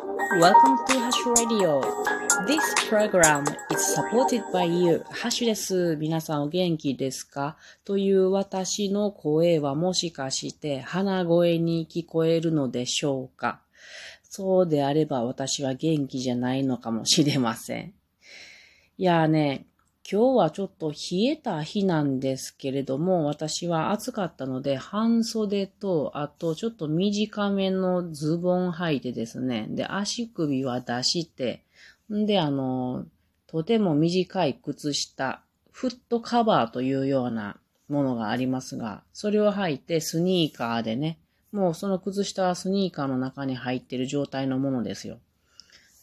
Welcome to Hash Radio. This program is supported by you. ハッシュです。皆さんお元気ですか？という私の声はもしかして鼻声に聞こえるのでしょうか？そうであれば私は元気じゃないのかもしれません。いやーね、今日はちょっと冷えた日なんですけれども、私は暑かったので、半袖と、あとちょっと短めのズボン履いてですね、で、足首は出して、んで、あの、とても短い靴下、フットカバーというようなものがありますが、それを履いてスニーカーでね、もうその靴下はスニーカーの中に入ってる状態のものですよ。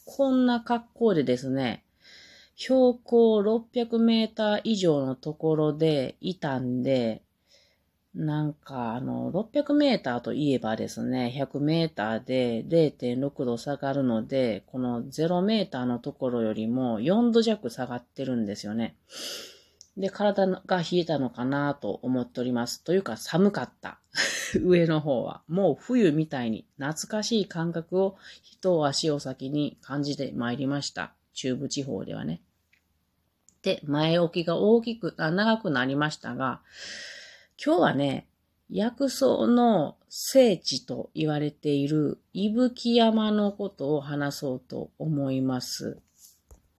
こんな格好でですね、標高600メーター以上のところでいたんで、なんか、あの、600メーターといえばですね、100メーターで0.6度下がるので、この0メーターのところよりも4度弱下がってるんですよね。で、体が冷えたのかなと思っております。というか寒かった。上の方は。もう冬みたいに懐かしい感覚を一足を先に感じてまいりました。中部地方ではね。で、前置きが大きく、あ長くなりましたが、今日はね、薬草の聖地と言われている伊吹山のことを話そうと思います。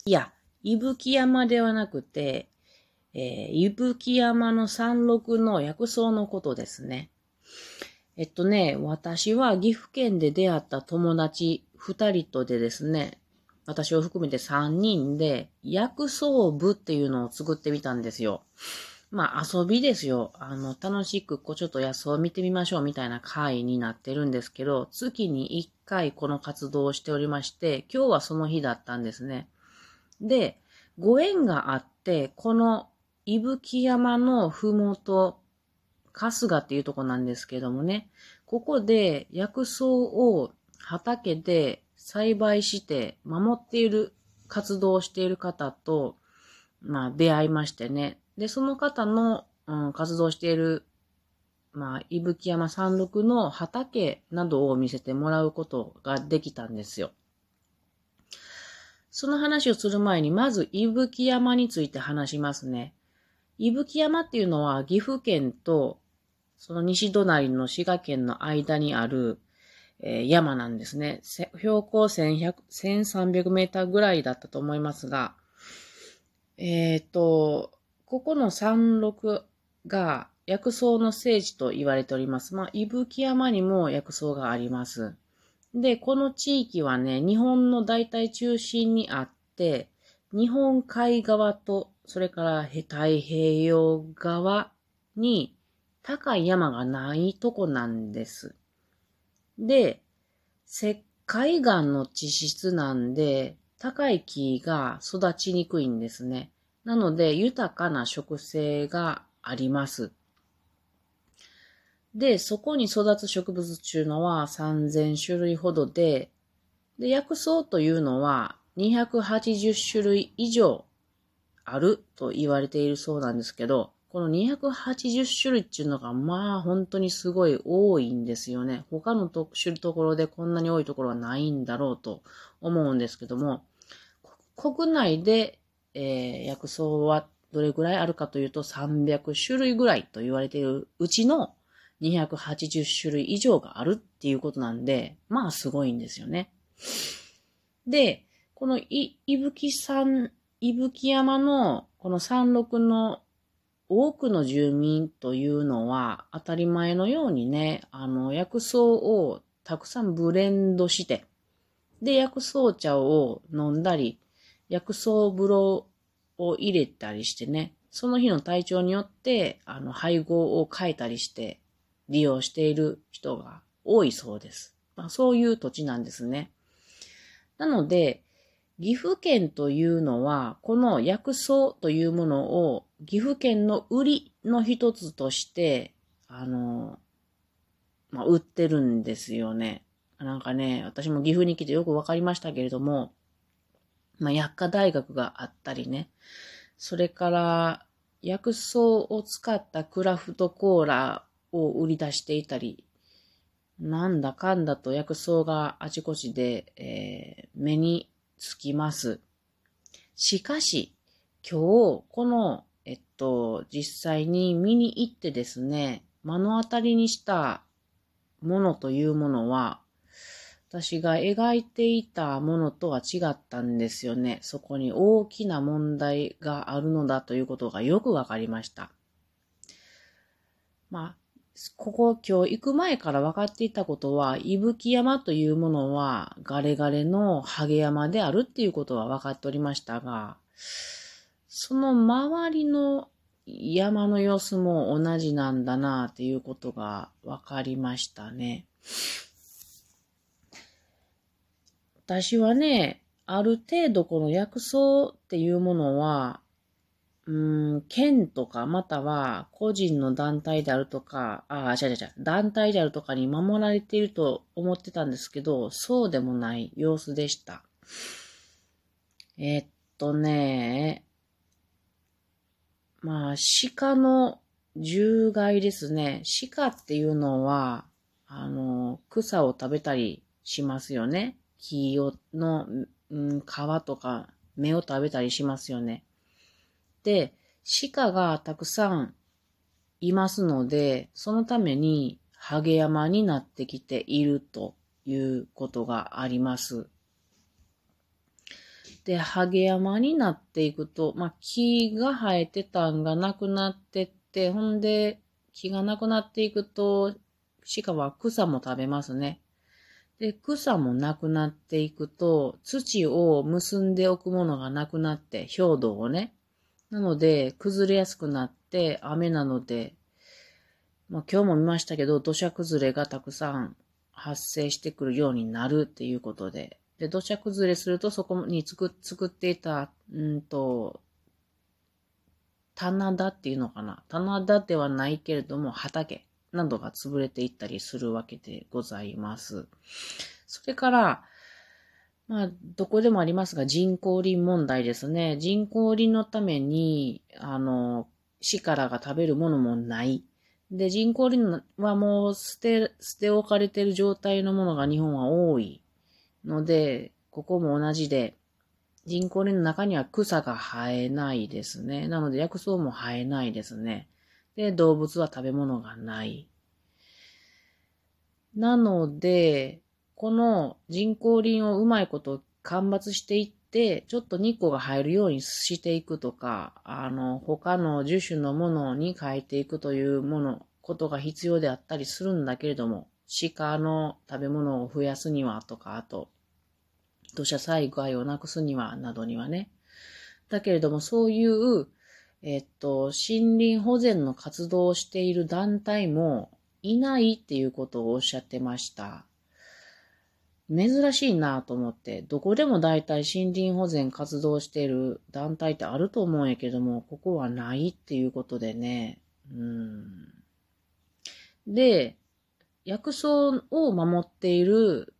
いや、伊吹山ではなくて、えー、伊吹山の山麓の薬草のことですね。えっとね、私は岐阜県で出会った友達二人とでですね、私を含めて3人で薬草部っていうのを作ってみたんですよ。まあ遊びですよ。あの、楽しくこうちょっと野草を見てみましょうみたいな会になってるんですけど、月に1回この活動をしておりまして、今日はその日だったんですね。で、ご縁があって、この伊吹山のふもと、春日っていうとこなんですけどもね、ここで薬草を畑で栽培して守っている活動をしている方と、まあ、出会いましてね。で、その方の、うん、活動している、まあ、伊吹山山麓の畑などを見せてもらうことができたんですよ。その話をする前に、まず伊吹山について話しますね。伊吹山っていうのは岐阜県とその西隣の滋賀県の間にあるえー、山なんですね。標高1100 1300メーターぐらいだったと思いますが、えっ、ー、と、ここの山麓が薬草の聖地と言われております。まあ、伊吹山にも薬草があります。で、この地域はね、日本の大体中心にあって、日本海側と、それから太平洋側に高い山がないとこなんです。で、石灰岩の地質なんで、高い木が育ちにくいんですね。なので、豊かな植生があります。で、そこに育つ植物っていうのは3000種類ほどで、で、薬草というのは280種類以上あると言われているそうなんですけど、この280種類っていうのが、まあ本当にすごい多いんですよね。他の特殊ところでこんなに多いところはないんだろうと思うんですけども、国内で、えー、薬草はどれぐらいあるかというと300種類ぐらいと言われているうちの280種類以上があるっていうことなんで、まあすごいんですよね。で、このい、いぶき山、いぶき山のこの山麓の多くの住民というのは当たり前のようにね、あの、薬草をたくさんブレンドして、で、薬草茶を飲んだり、薬草風呂を入れたりしてね、その日の体調によって、あの、配合を変えたりして利用している人が多いそうです。まあ、そういう土地なんですね。なので、岐阜県というのは、この薬草というものを岐阜県の売りの一つとして、あの、まあ、売ってるんですよね。なんかね、私も岐阜に来てよくわかりましたけれども、まあ、薬科大学があったりね、それから薬草を使ったクラフトコーラを売り出していたり、なんだかんだと薬草があちこちで、えー、目につきます。しかし、今日、この、えっと、実際に見に行ってですね、目の当たりにしたものというものは、私が描いていたものとは違ったんですよね。そこに大きな問題があるのだということがよくわかりました。まあ、ここ今日行く前から分かっていたことは、伊吹山というものはガレガレのハゲ山であるっていうことは分かっておりましたが、その周りの山の様子も同じなんだなっていうことが分かりましたね。私はね、ある程度この薬草っていうものは、うん、県とか、または個人の団体であるとか、ああ、違う違う違う、団体であるとかに守られていると思ってたんですけど、そうでもない様子でした。えっとね、まあ、鹿の獣害ですね。鹿っていうのは、あの、草を食べたりしますよね。木をの、うん、皮とか芽を食べたりしますよね。で、鹿がたくさんいますので、そのためにハゲ山になってきているということがあります。で、ハゲ山になっていくと、まあ、木が生えてたんがなくなってって、ほんで、木がなくなっていくと、鹿は草も食べますね。で、草もなくなっていくと、土を結んでおくものがなくなって、表土をね、なので、崩れやすくなって、雨なので、まあ、今日も見ましたけど、土砂崩れがたくさん発生してくるようになるっていうことで、で、土砂崩れするとそこに作作っていた、うんと、棚田っていうのかな。棚田ではないけれども、畑などが潰れていったりするわけでございます。それから、まあ、どこでもありますが、人工林問題ですね。人工林のために、あの、死からが食べるものもない。で、人工林はもう捨て、捨て置かれている状態のものが日本は多いので、ここも同じで、人工林の中には草が生えないですね。なので薬草も生えないですね。で、動物は食べ物がない。なので、この人工林をうまいこと間伐していって、ちょっと日光が入るようにしていくとか、あの、他の樹種のものに変えていくというもの、ことが必要であったりするんだけれども、鹿の食べ物を増やすにはとか、あと、土砂災害をなくすには、などにはね。だけれども、そういう、えっと、森林保全の活動をしている団体もいないっていうことをおっしゃってました。珍しいなと思って、どこでも大体森林保全活動している団体ってあると思うんやけども、ここはないっていうことでね。うん。で、薬草を守っている、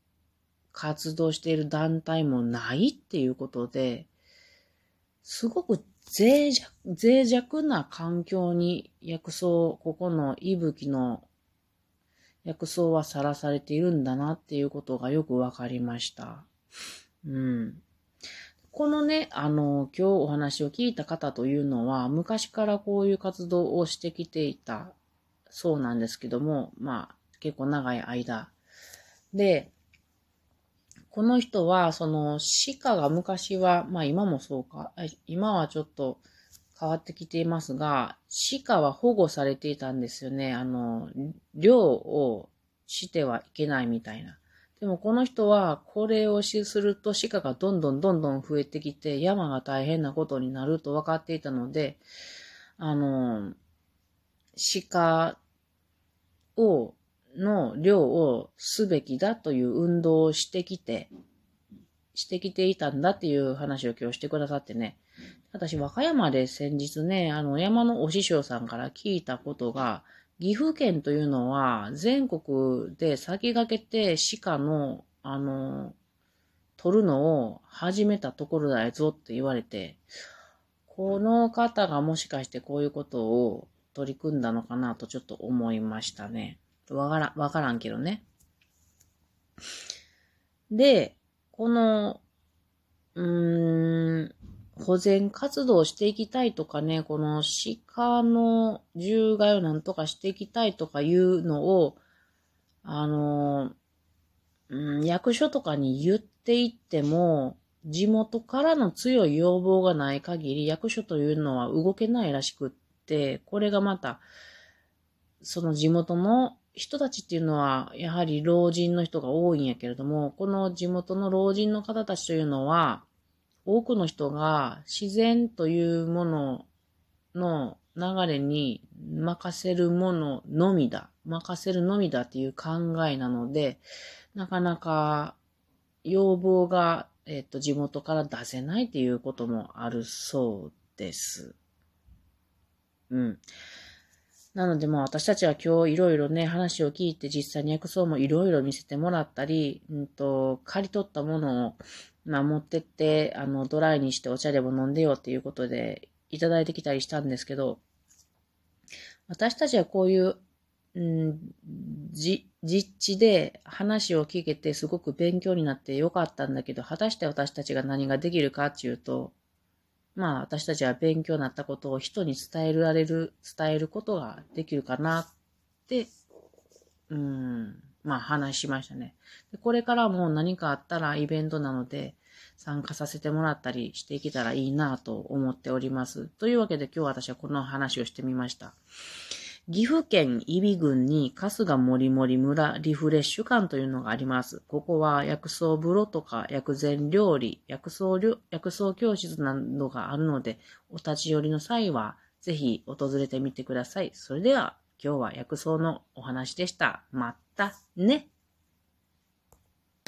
活動している団体もないっていうことで、すごく脆弱脆弱な環境に薬草、ここの息吹の薬草はさらされているんだなっていうことがよくわかりました。うん。このね、あの、今日お話を聞いた方というのは、昔からこういう活動をしてきていたそうなんですけども、まあ、結構長い間。で、この人は、その、鹿が昔は、まあ今もそうか、今はちょっと、変わってきていますが、鹿は保護されていたんですよね。あの、漁をしてはいけないみたいな。でもこの人はこれをすると鹿がどんどんどんどん増えてきて山が大変なことになると分かっていたので、あの、鹿を、の量をすべきだという運動をしてきて、してきていたんだっていう話を今日してくださってね。私、和歌山で先日ね、あの、山のお師匠さんから聞いたことが、岐阜県というのは全国で先駆けて鹿の、あの、取るのを始めたところだぞって言われて、この方がもしかしてこういうことを取り組んだのかなとちょっと思いましたね。わからん、わからんけどね。で、この、うーん、保全活動をしていきたいとかね、この鹿の獣害をなんとかしていきたいとかいうのを、あの、うん、役所とかに言っていっても、地元からの強い要望がない限り、役所というのは動けないらしくって、これがまた、その地元の人たちっていうのは、やはり老人の人が多いんやけれども、この地元の老人の方たちというのは、多くの人が自然というものの流れに任せるもののみだ。任せるのみだっていう考えなので、なかなか要望が、えっと、地元から出せないっていうこともあるそうです。うん。なのでまあ私たちは今日いろいろね話を聞いて実際に薬草もいろいろ見せてもらったり、うんと、刈り取ったものを、まあ、持ってって、あの、ドライにしてお茶でも飲んでよっていうことでいただいてきたりしたんですけど、私たちはこういう、うん、じ、実地で話を聞けてすごく勉強になってよかったんだけど、果たして私たちが何ができるかっていうと、まあ私たちは勉強になったことを人に伝えられる、伝えることができるかなって、うん、まあ話しましたね。でこれからも何かあったらイベントなので参加させてもらったりしていけたらいいなと思っております。というわけで今日私はこの話をしてみました。岐阜県揖斐郡に春日森森村リフレッシュ館というのがあります。ここは薬草風呂とか薬膳料理、薬草薬草教室などがあるので、お立ち寄りの際はぜひ訪れてみてください。それでは今日は薬草のお話でした。またね。